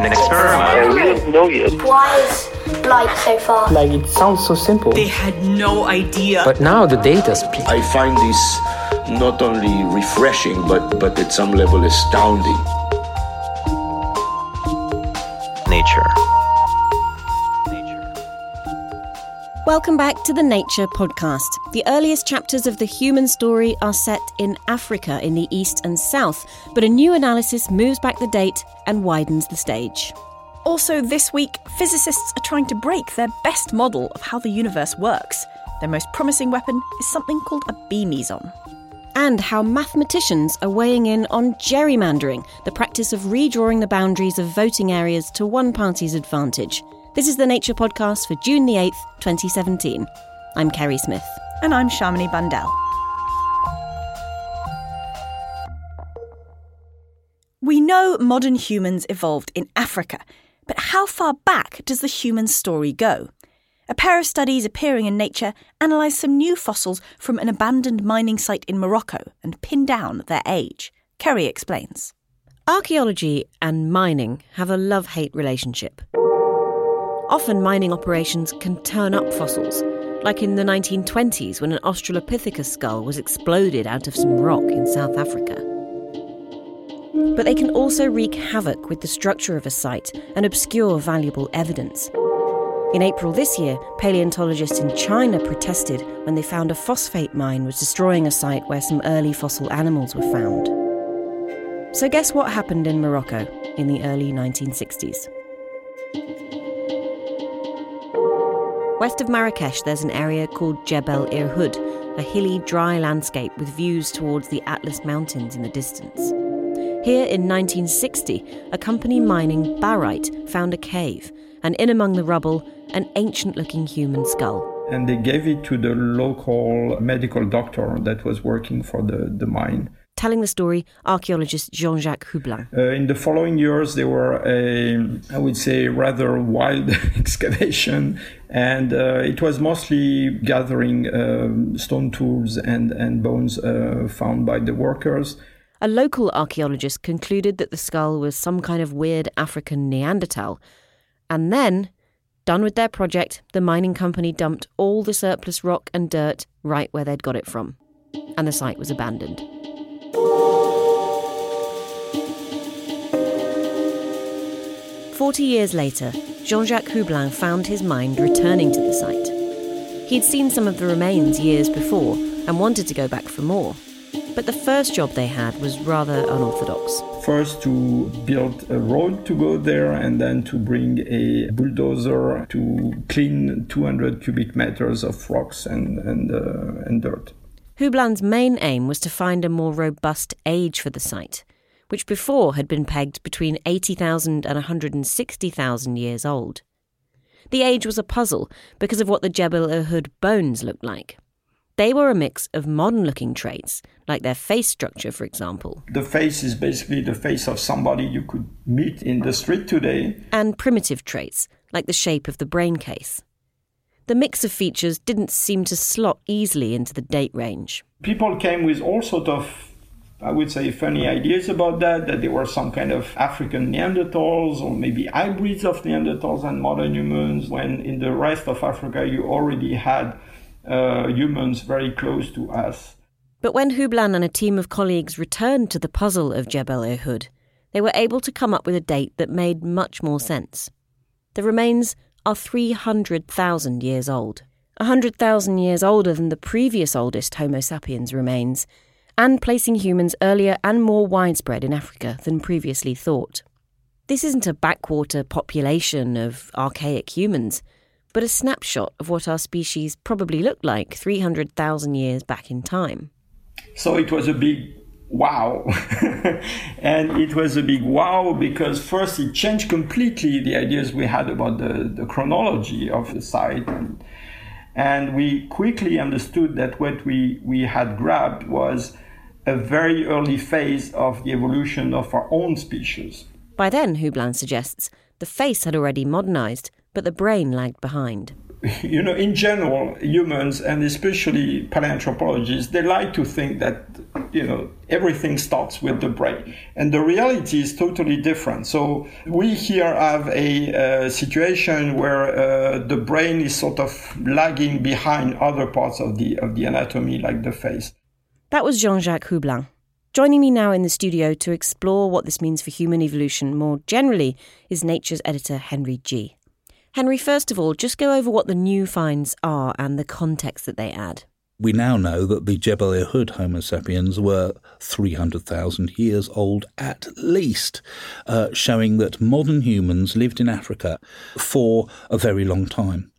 nature. An experiment. And we don't know yet. Why is light so far? Like it sounds so simple. They had no idea. But now the data speak. I find this not only refreshing, but, but at some level astounding. Welcome back to the Nature podcast. The earliest chapters of the human story are set in Africa in the east and south, but a new analysis moves back the date and widens the stage. Also, this week, physicists are trying to break their best model of how the universe works. Their most promising weapon is something called a B meson. And how mathematicians are weighing in on gerrymandering, the practice of redrawing the boundaries of voting areas to one party's advantage. This is the Nature Podcast for June the 8th, 2017. I'm Kerry Smith. And I'm Shamini Bundell. We know modern humans evolved in Africa, but how far back does the human story go? A pair of studies appearing in Nature analysed some new fossils from an abandoned mining site in Morocco and pinned down their age. Kerry explains. Archaeology and mining have a love hate relationship. Often, mining operations can turn up fossils, like in the 1920s when an Australopithecus skull was exploded out of some rock in South Africa. But they can also wreak havoc with the structure of a site and obscure valuable evidence. In April this year, paleontologists in China protested when they found a phosphate mine was destroying a site where some early fossil animals were found. So, guess what happened in Morocco in the early 1960s? West of Marrakesh, there's an area called Jebel Irhoud, a hilly, dry landscape with views towards the Atlas Mountains in the distance. Here in 1960, a company mining barite found a cave, and in among the rubble, an ancient looking human skull. And they gave it to the local medical doctor that was working for the, the mine. Telling the story, archaeologist Jean Jacques Hublin. Uh, in the following years, there were a, I would say, rather wild excavation, and uh, it was mostly gathering um, stone tools and, and bones uh, found by the workers. A local archaeologist concluded that the skull was some kind of weird African Neanderthal. And then, done with their project, the mining company dumped all the surplus rock and dirt right where they'd got it from. And the site was abandoned. Forty years later, Jean Jacques Hublin found his mind returning to the site. He'd seen some of the remains years before and wanted to go back for more. But the first job they had was rather unorthodox. First, to build a road to go there, and then to bring a bulldozer to clean 200 cubic meters of rocks and, and, uh, and dirt. Hublin's main aim was to find a more robust age for the site, which before had been pegged between 80,000 and 160,000 years old. The age was a puzzle because of what the Jebel Irhoud bones looked like. They were a mix of modern looking traits, like their face structure, for example. The face is basically the face of somebody you could meet in the street today. And primitive traits, like the shape of the brain case. The mix of features didn't seem to slot easily into the date range. People came with all sort of I would say funny ideas about that, that they were some kind of African Neanderthals or maybe hybrids of Neanderthals and modern humans, when in the rest of Africa you already had uh, humans very close to us. But when Hublin and a team of colleagues returned to the puzzle of Jebel Irhoud, they were able to come up with a date that made much more sense. The remains are 300,000 years old, 100,000 years older than the previous oldest Homo sapiens remains, and placing humans earlier and more widespread in Africa than previously thought. This isn't a backwater population of archaic humans but a snapshot of what our species probably looked like 300,000 years back in time. So it was a big wow. and it was a big wow because first it changed completely the ideas we had about the, the chronology of the site. And, and we quickly understood that what we, we had grabbed was a very early phase of the evolution of our own species. By then, Hublin suggests, the face had already modernized but the brain lagged behind. You know, in general, humans and especially paleoanthropologists, they like to think that you know, everything starts with the brain. And the reality is totally different. So we here have a, situation where uh, the brain is sort of lagging behind other parts of the, of the anatomy, like the face. That was Jean Jacques Hublin. Joining me now in the studio to explore what this means for human evolution more generally is Nature's editor Henry Gee. Henry, first of all, just go over what the new finds are and the context that they add. We now know that the Jebel Irhoud Homo sapiens were 300,000 years old at least, uh, showing that modern humans lived in Africa for a very long time.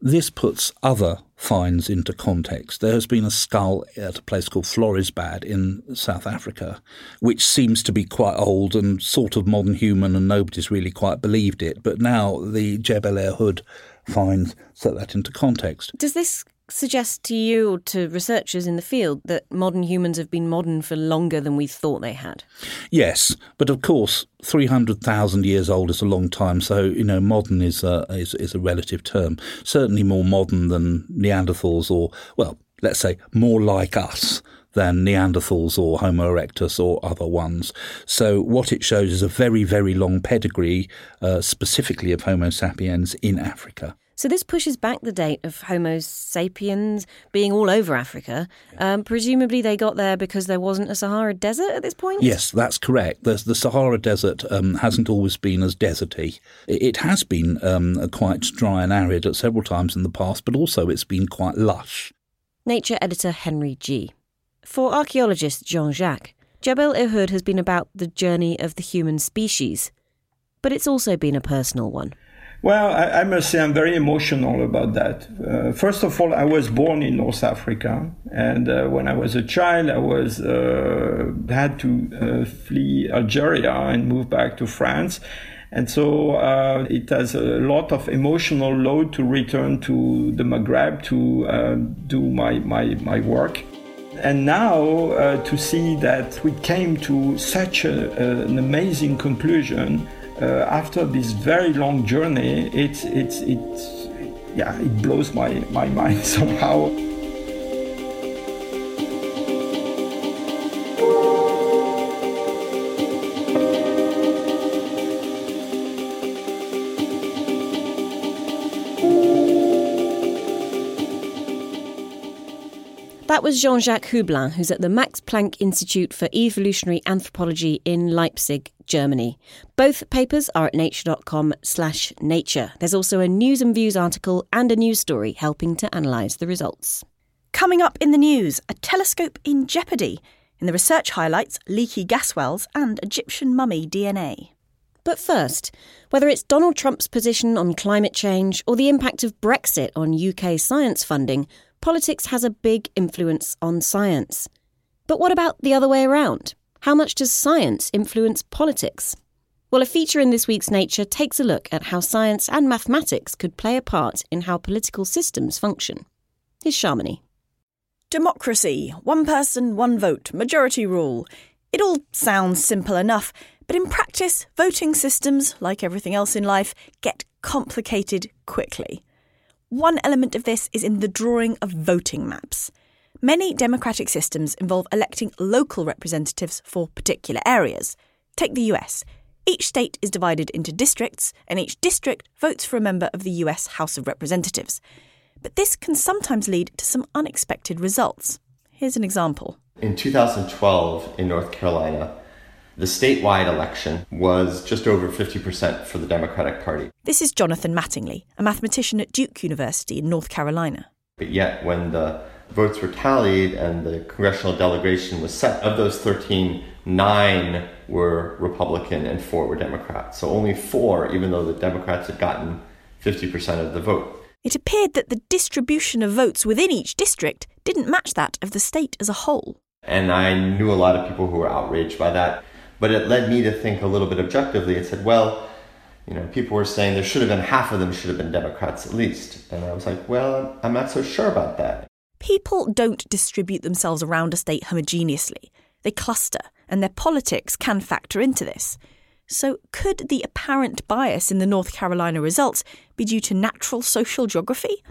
This puts other finds into context. There has been a skull at a place called Florisbad in South Africa, which seems to be quite old and sort of modern human, and nobody's really quite believed it. But now the Jebel Irhoud finds set that into context. Does this suggest to you or to researchers in the field that modern humans have been modern for longer than we thought they had? Yes, but of course, 300,000 years old is a long time, so, you know, modern is a, is, is a relative term. Certainly more modern than Neanderthals or, well, let's say more like us than Neanderthals or Homo erectus or other ones. So what it shows is a very, very long pedigree, uh, specifically of Homo sapiens in Africa. So this pushes back the date of Homo sapiens being all over Africa. Um, presumably, they got there because there wasn't a Sahara Desert at this point. Yes, that's correct. the Sahara Desert um, hasn't always been as deserty. It, has been um, quite dry and arid at several times in the past, but also it's been quite lush. Nature editor Henry Gee For archaeologist Jean Jacques, Jebel Irhoud has been about the journey of the human species, but it's also been a personal one. Well, I, I, must say I'm very emotional about that. Uh, first of all, I was born in North Africa, and uh, when I was a child, I was uh, had to uh, flee Algeria and move back to France. And so uh, it has a lot of emotional load to return to the Maghreb to uh, do my, my, my work. And now to see that we came to such a, an amazing conclusion Uh, after this very long journey, it's it's it's yeah, it blows my my mind somehow. That was Jean Jacques Hublin, who's at the Max Planck Institute for Evolutionary Anthropology in Leipzig, Germany. Both papers are at nature.com slash nature. There's also a news and views article and a news story helping to analyse the results. Coming up in the news, a telescope in jeopardy. In the research highlights, leaky gas wells and Egyptian mummy DNA. But first, whether it's Donald Trump's position on climate change or the impact of Brexit on UK science funding, politics has a big influence on science. But what about the other way around? How much does science influence politics? Well, a feature in this week's Nature takes a look at how science and mathematics could play a part in how political systems function. Here's Shamini. Democracy, one person, one vote, majority rule. It all sounds simple enough, but in practice, voting systems, like everything else in life, get complicated quickly. One element of this is in the drawing of voting maps. Many democratic systems involve electing local representatives for particular areas. Take the US. Each state is divided into districts, and each district votes for a member of the US House of Representatives. But this can sometimes lead to some unexpected results. Here's an example. In 2012, in North Carolina, the statewide election was just over 50% for the Democratic Party. This is Jonathan Mattingly, a mathematician at Duke University in North Carolina. But yet, when the votes were tallied and the congressional delegation was set, of those 13, nine were Republican and four were Democrat. So only four, even though the Democrats had gotten 50% of the vote. It appeared that the distribution of votes within each district didn't match that of the state as a whole. And I knew a lot of people who were outraged by that. But it led me to think a little bit objectively. It said, well, you know, people were saying there should have been half of them should have been Democrats at least. And I was like, well, I'm not so sure about that. People don't distribute themselves around a state homogeneously. They cluster, and their politics can factor into this. So, could the apparent bias in the North Carolina results be due to natural social geography?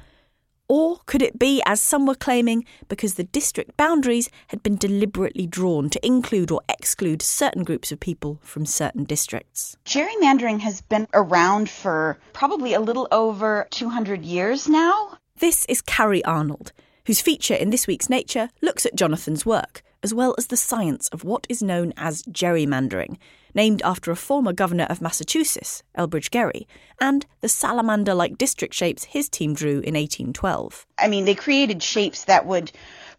Or could it be, as some were claiming, because the district boundaries had been deliberately drawn to include or exclude certain groups of people from certain districts? Gerrymandering has been around for probably a little over 200 years now. This is Carrie Arnold, whose feature in this week's Nature looks at Jonathan's work, as well as the science of what is known as gerrymandering, named after a former governor of Massachusetts, Elbridge Gerry, and the salamander like district shapes his team drew in 1812. I mean, they created shapes that would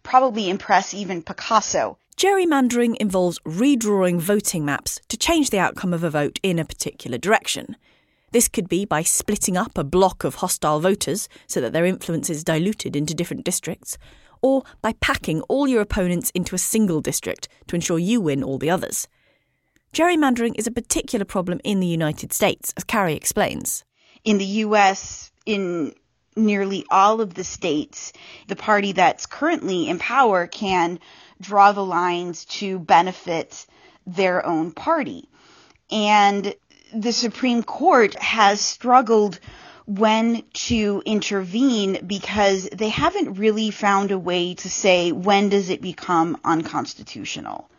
probably impress even Picasso. Gerrymandering involves redrawing voting maps to change the outcome of a vote in a particular direction. This could be by splitting up a block of hostile voters so that their influence is diluted into different districts, or by packing all your opponents into a single district to ensure you win all the others. Gerrymandering is a particular problem in the United States, as Carrie explains. In the US, in nearly all of the states, the party that's currently in power can draw the lines to benefit their own party. And the Supreme Court has struggled when to intervene because they haven't really found a way to say when does it become unconstitutional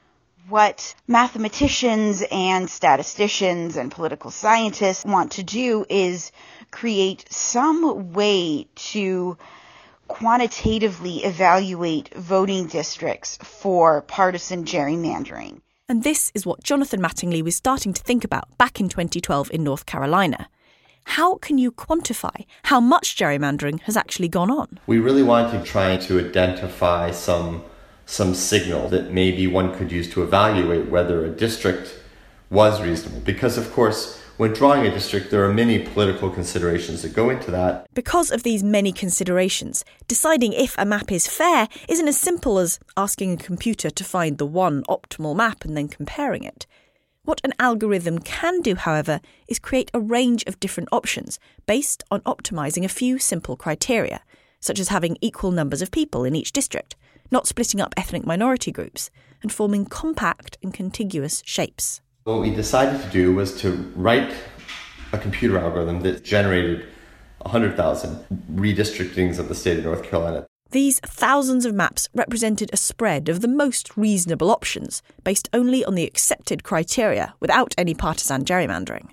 what mathematicians and statisticians and political scientists want to do is create some way to quantitatively evaluate voting districts for partisan gerrymandering. And this is what Jonathan Mattingly was starting to think about back in 2012 in North Carolina. How can you quantify how much gerrymandering has actually gone on? We really wanted to try to identify some some signal that maybe one could use to evaluate whether a district was reasonable. Because, of course, when drawing a district, there are many political considerations that go into that. Because of these many considerations, deciding if a map is fair isn't as simple as asking a computer to find the one optimal map and then comparing it. What an algorithm can do, however, is create a range of different options based on optimizing a few simple criteria, such as having equal numbers of people in each district not splitting up ethnic minority groups, and forming compact and contiguous shapes. What we decided to do was to write a computer algorithm that generated 100,000 redistrictings of the state of North Carolina. These thousands of maps represented a spread of the most reasonable options, based only on the accepted criteria without any partisan gerrymandering.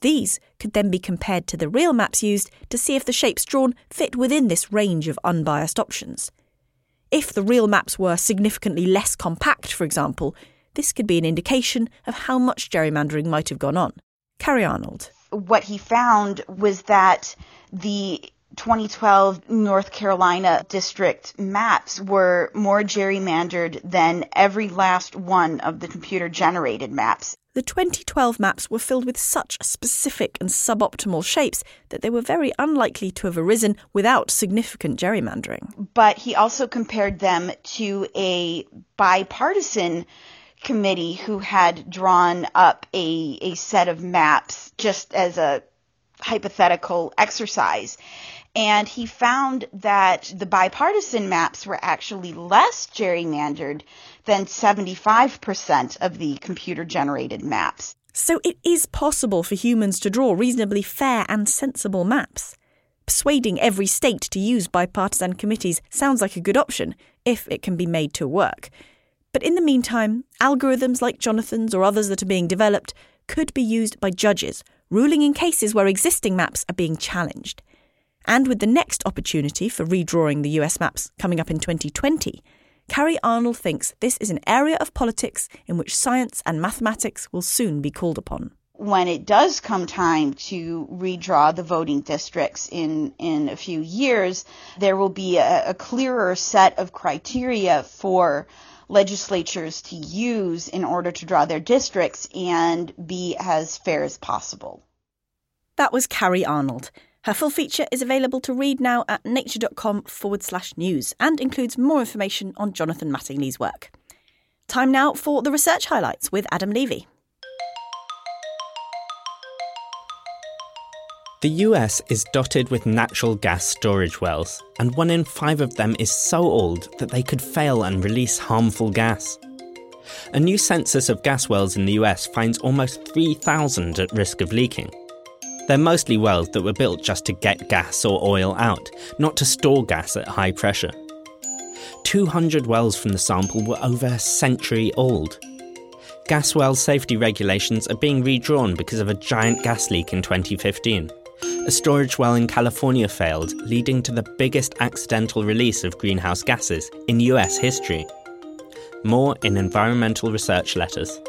These could then be compared to the real maps used to see if the shapes drawn fit within this range of unbiased options. If the real maps were significantly less compact, for example, this could be an indication of how much gerrymandering might have gone on. Carrie Arnold. What he found was that the 2012 North Carolina district maps were more gerrymandered than every last one of the computer generated maps. The 2012 maps were filled with such specific and suboptimal shapes that they were very unlikely to have arisen without significant gerrymandering. But he also compared them to a bipartisan committee who had drawn up a, a set of maps just as a hypothetical exercise. And he found that the bipartisan maps were actually less gerrymandered than 75% of the computer generated maps. So it is possible for humans to draw reasonably fair and sensible maps. Persuading every state to use bipartisan committees sounds like a good option, if it can be made to work. But in the meantime, algorithms like Jonathan's or others that are being developed could be used by judges, ruling in cases where existing maps are being challenged. And with the next opportunity for redrawing the US maps coming up in 2020, Carrie Arnold thinks this is an area of politics in which science and mathematics will soon be called upon. When it does come time to redraw the voting districts in, in a few years, there will be a, a clearer set of criteria for legislatures to use in order to draw their districts and be as fair as possible. That was Carrie Arnold. Her full feature is available to read now at nature.com forward slash news and includes more information on Jonathan Mattingly's work. Time now for the research highlights with Adam Levy. The US is dotted with natural gas storage wells, and one in five of them is so old that they could fail and release harmful gas. A new census of gas wells in the US finds almost 3,000 at risk of leaking. They're mostly wells that were built just to get gas or oil out, not to store gas at high pressure. 200 wells from the sample were over a century old. Gas well safety regulations are being redrawn because of a giant gas leak in 2015. A storage well in California failed, leading to the biggest accidental release of greenhouse gases in US history. More in environmental research letters.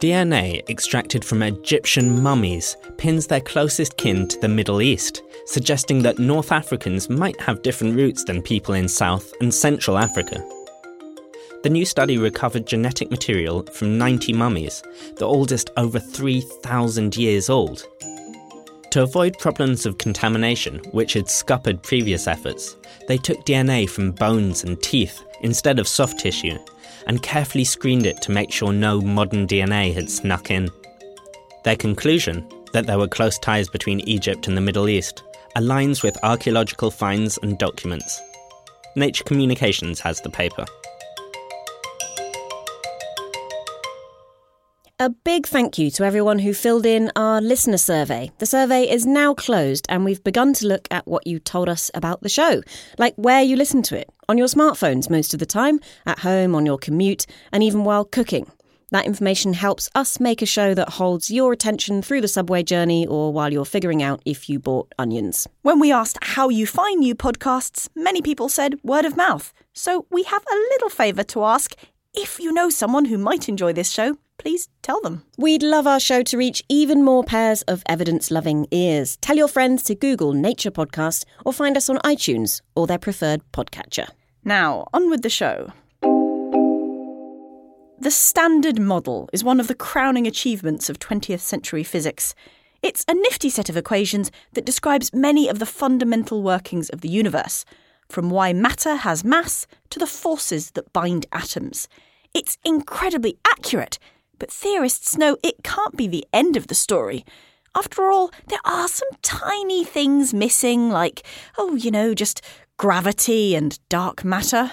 DNA extracted from Egyptian mummies pins their closest kin to the Middle East, suggesting that North Africans might have different roots than people in South and Central Africa. The new study recovered genetic material from 90 mummies, the oldest over 3,000 years old. To avoid problems of contamination, which had scuppered previous efforts, they took DNA from bones and teeth instead of soft tissue and carefully screened it to make sure no modern DNA had snuck in. Their conclusion, that there were close ties between Egypt and the Middle East, aligns with archaeological finds and documents. Nature Communications has the paper. A big thank you to everyone who filled in our listener survey. The survey is now closed, and we've begun to look at what you told us about the show, like where you listen to it, on your smartphones most of the time, at home, on your commute, and even while cooking. That information helps us make a show that holds your attention through the subway journey or while you're figuring out if you bought onions. When we asked how you find new podcasts, many people said word of mouth. So we have a little favour to ask. If you know someone who might enjoy this show, please tell them. We'd love our show to reach even more pairs of evidence loving ears. Tell your friends to Google Nature Podcast or find us on iTunes or their preferred podcatcher. Now, on with the show. The Standard Model is one of the crowning achievements of 20th century physics. It's a nifty set of equations that describes many of the fundamental workings of the universe, from why matter has mass to the forces that bind atoms. It's incredibly accurate, but theorists know it can't be the end of the story. After all, there are some tiny things missing, like, oh, you know, just gravity and dark matter.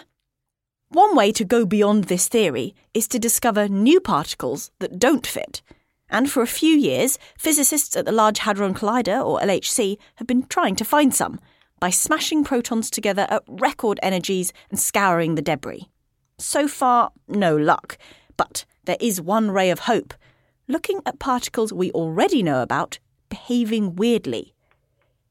One way to go beyond this theory is to discover new particles that don't fit. And for a few years, physicists at the Large Hadron Collider, or LHC, have been trying to find some by smashing protons together at record energies and scouring the debris. So far, no luck. But there is one ray of hope looking at particles we already know about behaving weirdly.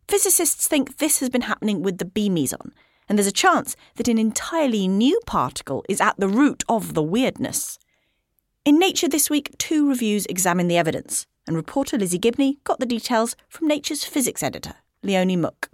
Physicists think this has been happening with the B meson, and there's a chance that an entirely new particle is at the root of the weirdness. In Nature this week, two reviews examine the evidence, and reporter Lizzie Gibney got the details from Nature's physics editor, Leonie Mueck.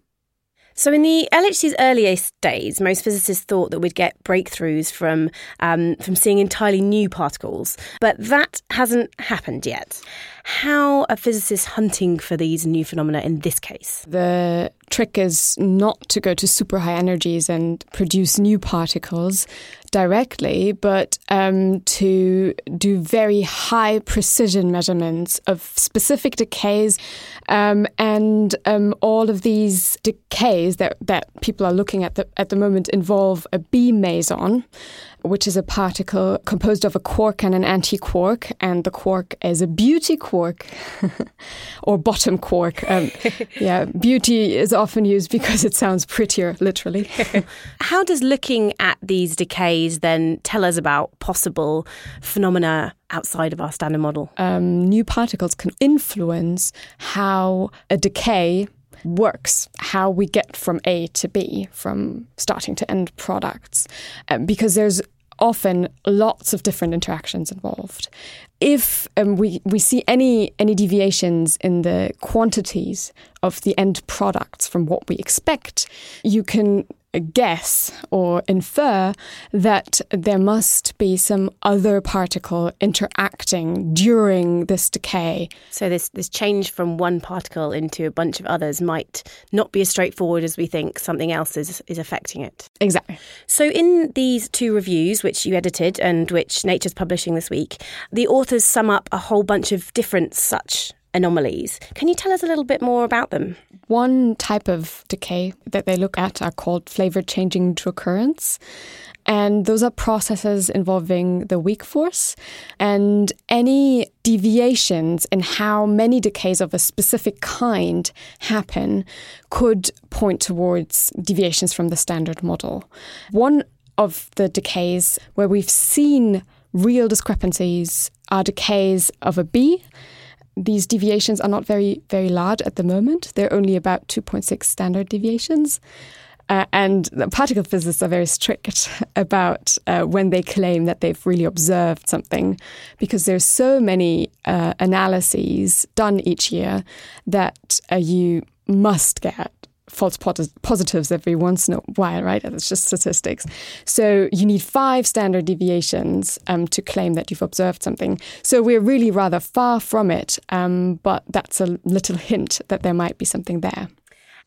So, in the LHC's earliest days, most physicists thought that we'd get breakthroughs from um, from seeing entirely new particles, but that hasn't happened yet. How are physicists hunting for these new phenomena in this case? The trick is not to go to super high energies and produce new particles directly, but um, to do very high precision measurements of specific decays. Um, and um, all of these decays that, that people are looking at the, at the moment involve a meson which is a particle composed of a quark and an anti-quark, and the quark is a beauty quark or bottom quark. Um, yeah, beauty is often used because it sounds prettier, literally. How does looking at these decays then tell us about possible phenomena outside of our standard model? Um, new particles can influence how a decay works, how we get from A to B, from starting to end products, um, because there's often lots of different interactions involved. If um, we, we see any any deviations in the quantities of the end products from what we expect, you can guess or infer that there must be some other particle interacting during this decay. So this this change from one particle into a bunch of others might not be as straightforward as we think. Something else is is affecting it. Exactly. So in these two reviews, which you edited and which Nature's publishing this week, the authors sum up a whole bunch of different such anomalies. Can you tell us a little bit more about them? One type of decay that they look at are called flavor changing neutral currents. And those are processes involving the weak force. And any deviations in how many decays of a specific kind happen could point towards deviations from the standard model. One of the decays where we've seen real discrepancies are decays of a B. These deviations are not very, very large at the moment. They're only about 2.6 standard deviations. Uh, and particle physicists are very strict about uh, when they claim that they've really observed something, because there's so many uh, analyses done each year that uh, you must get false positives every once in a while, right? It's just statistics. So you need five standard deviations um, to claim that you've observed something. So we're really rather far from it, um, but that's a little hint that there might be something there.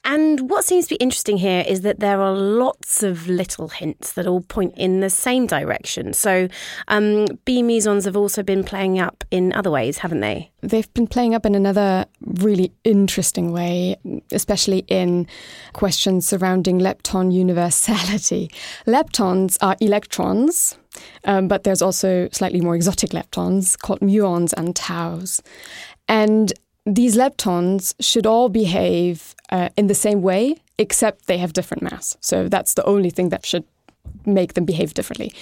And what seems to be interesting here is that there are lots of little hints that all point in the same direction. So, um, B mesons have also been playing up in other ways, haven't they? They've been playing up in another really interesting way, especially in questions surrounding lepton universality. Leptons are electrons. Um, but there's also slightly more exotic leptons called muons and taus. And these leptons should all behave uh, in the same way, except they have different mass. So that's the only thing that should make them behave differently.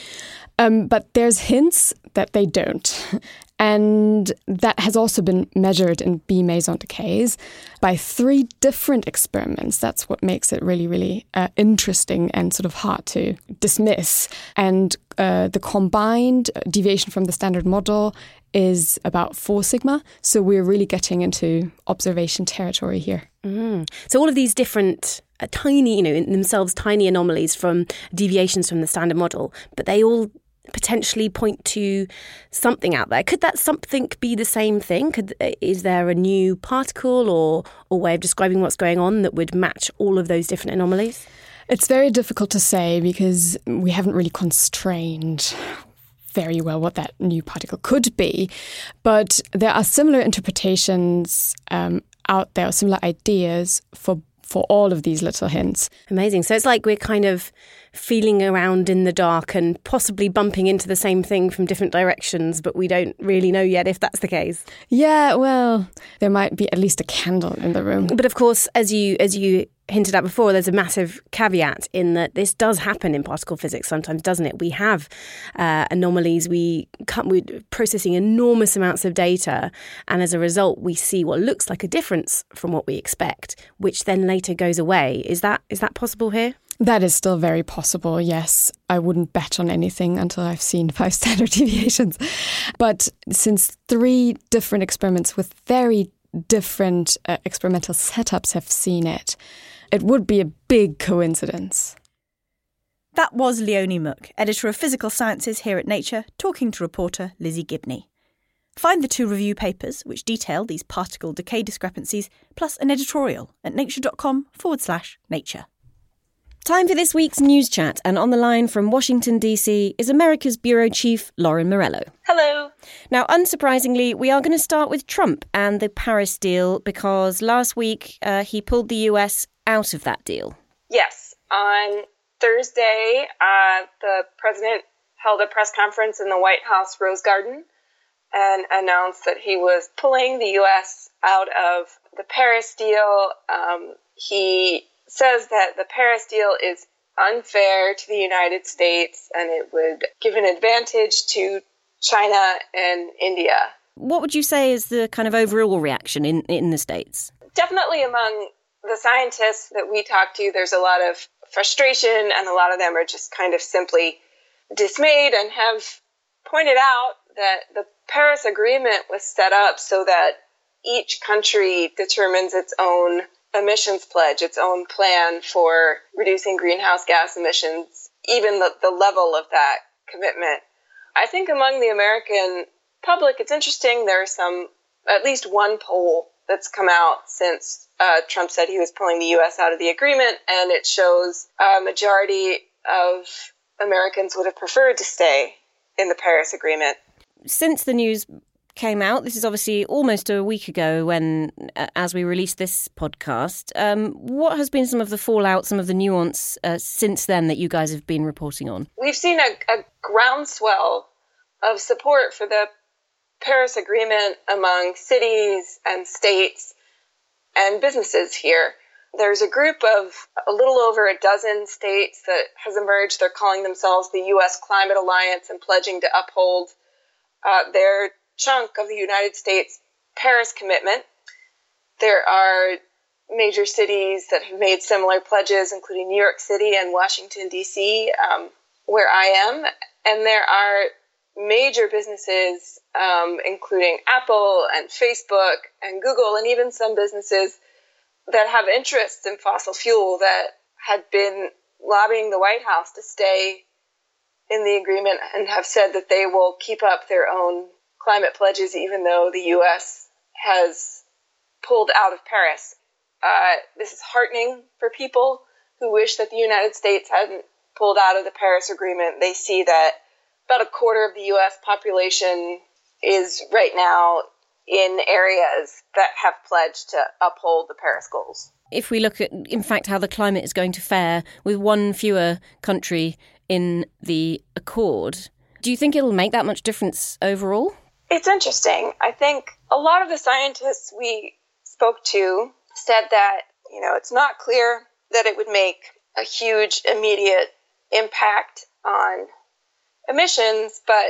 Um, but there's hints that they don't. And that has also been measured in B meson decays by three different experiments. That's what makes it really, really uh, interesting and sort of hard to dismiss. And uh, the combined deviation from the standard model is about four sigma. So we're really getting into observation territory here. Mm. So all of these different uh, tiny, you know, in themselves tiny anomalies from deviations from the standard model, but they all potentially point to something out there. Could that something be the same thing? Could, uh, is there a new particle or or way of describing what's going on that would match all of those different anomalies? It's very difficult to say because we haven't really constrained very well what that new particle could be. But there are similar interpretations um, out there, similar ideas for for all of these little hints. Amazing. So it's like we're kind of feeling around in the dark and possibly bumping into the same thing from different directions, but we don't really know yet if that's the case. Yeah, well, there might be at least a candle in the room. But of course, as you as you hinted at before, there's a massive caveat in that this does happen in particle physics sometimes, doesn't it? We have uh, anomalies, we come, we're processing enormous amounts of data, and as a result, we see what looks like a difference from what we expect, which then later goes away. Is that is that possible here? That is still very possible, yes. I wouldn't bet on anything until I've seen five standard deviations. But since three different experiments with very different uh, experimental setups have seen it, it would be a big coincidence. That was Leonie Mueck, editor of Physical Sciences here at Nature, talking to reporter Lizzie Gibney. Find the two review papers which detail these particle decay discrepancies, plus an editorial at nature.com forward slash nature. Time for this week's news chat, and on the line from Washington, D.C., is America's Bureau Chief Lauren Morello. Hello. Now, unsurprisingly, we are going to start with Trump and the Paris deal because last week uh, he pulled the US out of that deal. Yes. On Thursday, uh, the president held a press conference in the White House Rose Garden and announced that he was pulling the U.S. out of the Paris deal. Um, he says that the Paris deal is unfair to the United States and it would give an advantage to China and India. What would you say is the kind of overall reaction in, in the States? Definitely among the scientists that we talk to, there's a lot of frustration, and a lot of them are just kind of simply dismayed and have pointed out that the Paris Agreement was set up so that each country determines its own emissions pledge, its own plan for reducing greenhouse gas emissions, even the, the level of that commitment. I think among the American public, it's interesting. There's some, at least one poll that's come out since uh, Trump said he was pulling the U.S. out of the agreement, and it shows a majority of Americans would have preferred to stay in the Paris Agreement. Since the news came out. This is obviously almost a week ago when, uh, as we released this podcast. Um, what has been some of the fallout, some of the nuance uh, since then that you guys have been reporting on? We've seen a, a groundswell of support for the Paris Agreement among cities and states and businesses here. There's a group of a little over a dozen states that has emerged. They're calling themselves the U.S. Climate Alliance and pledging to uphold uh, their chunk of the United States Paris commitment. There are major cities that have made similar pledges, including New York City and Washington, D.C., um, where I am. And there are major businesses, um, including Apple and Facebook and Google, and even some businesses that have interests in fossil fuel that had been lobbying the White House to stay in the agreement and have said that they will keep up their own climate pledges, even though the U.S. has pulled out of Paris. Uh, this is heartening for people who wish that the United States hadn't pulled out of the Paris Agreement. They see that about a quarter of the U.S. population is right now in areas that have pledged to uphold the Paris goals. If we look at, in fact, how the climate is going to fare with one fewer country in the Accord, do you think it'll make that much difference overall? It's interesting. I think a lot of the scientists we spoke to said that, you know, it's not clear that it would make a huge immediate impact on emissions, but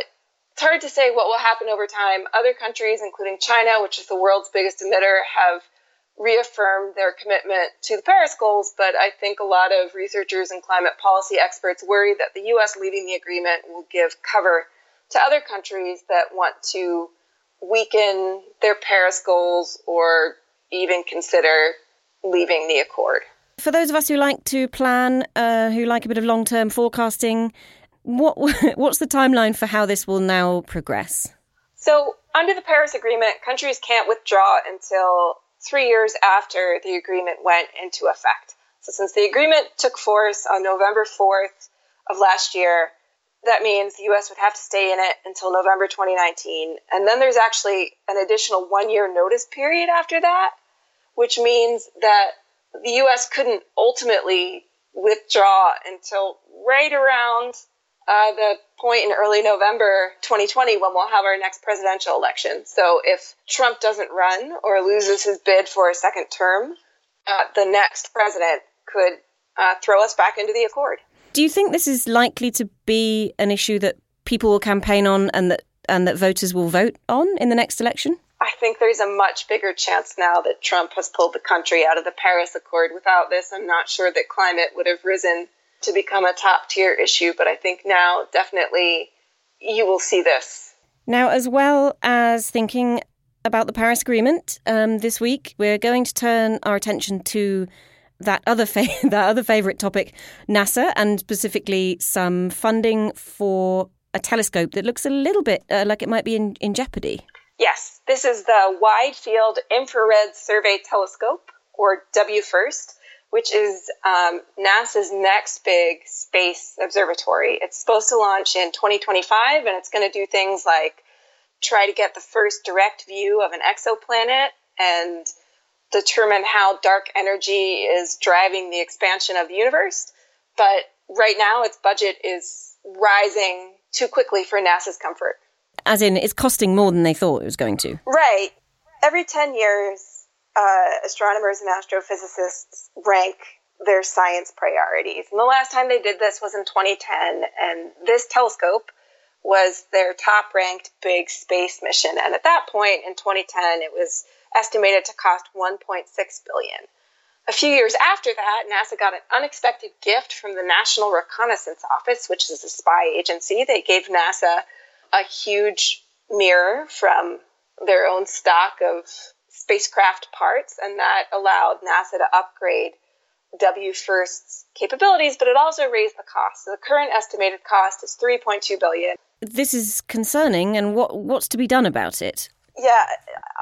it's hard to say what will happen over time. Other countries, including China, which is the world's biggest emitter, have reaffirmed their commitment to the Paris goals, but I think a lot of researchers and climate policy experts worry that the US leaving the agreement will give cover to other countries that want to weaken their Paris goals or even consider leaving the accord. For those of us who like to plan, uh, who like a bit of long term forecasting, what what's the timeline for how this will now progress? So, under the Paris Agreement, countries can't withdraw until three years after the agreement went into effect. So, since the agreement took force on November 4th of last year, that means the US would have to stay in it until November 2019. And then there's actually an additional one year notice period after that, which means that the US couldn't ultimately withdraw until right around uh, the point in early November 2020 when we'll have our next presidential election. So if Trump doesn't run or loses his bid for a second term, uh, the next president could uh, throw us back into the accord. Do you think this is likely to be an issue that people will campaign on and that and that voters will vote on in the next election? I think there's a much bigger chance now that Trump has pulled the country out of the Paris Accord. Without this, I'm not sure that climate would have risen to become a top tier issue, but I think now definitely you will see this. Now, as well as thinking about the Paris Agreement um, this week, we're going to turn our attention to that other fa- that other favorite topic, NASA, and specifically some funding for a telescope that looks a little bit uh, like it might be in, in jeopardy. Yes, this is the Wide Field Infrared Survey Telescope, or WFIRST which is um, NASA's next big space observatory. It's supposed to launch in 2025, and it's going to do things like try to get the first direct view of an exoplanet and determine how dark energy is driving the expansion of the universe. But right now, its budget is rising too quickly for NASA's comfort. As in, it's costing more than they thought it was going to. Right. Every 10 years, uh, astronomers and astrophysicists rank their science priorities. And the last time they did this was in 2010, and this telescope was their top ranked big space mission. And at that point in 2010, it was estimated to cost 1.6 billion. A few years after that, NASA got an unexpected gift from the National Reconnaissance Office, which is a spy agency. They gave NASA a huge mirror from their own stock of spacecraft parts, and that allowed NASA to upgrade WFIRST's capabilities, but it also raised the cost. So the current estimated cost is 3.2 billion. This is concerning, and what what's to be done about it? Yeah,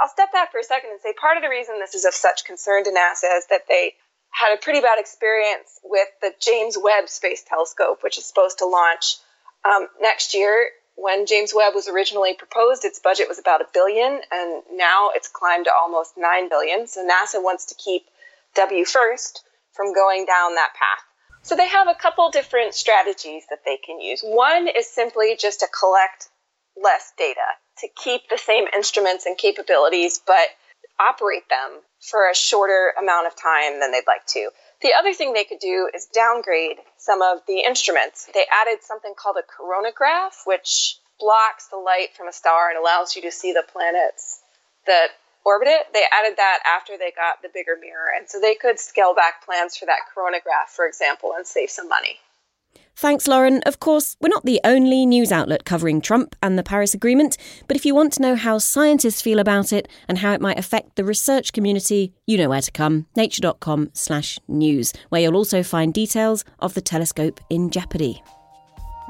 I'll step back for a second and say part of the reason this is of such concern to NASA is that they had a pretty bad experience with the James Webb Space Telescope, which is supposed to launch um, next year. When James Webb was originally proposed, its budget was about a billion, and now it's climbed to almost nine billion. So NASA wants to keep WFIRST from going down that path. So they have a couple different strategies that they can use. One is simply just to collect less data, to keep the same instruments and capabilities, but operate them for a shorter amount of time than they'd like to. The other thing they could do is downgrade some of the instruments. They added something called a coronagraph, which blocks the light from a star and allows you to see the planets that orbit it. They added that after they got the bigger mirror, and so they could scale back plans for that coronagraph, for example, and save some money. Thanks, Lauren. Of course, we're not the only news outlet covering Trump and the Paris Agreement, but if you want to know how scientists feel about it and how it might affect the research community, you know where to come. nature.com slash news, where you'll also find details of the telescope in jeopardy.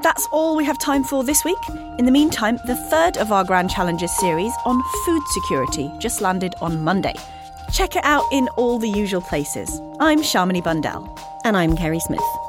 That's all we have time for this week. In the meantime, the third of our Grand Challenges series on food security just landed on Monday. Check it out in all the usual places. I'm Shamini Bundell. And I'm Kerri Smith.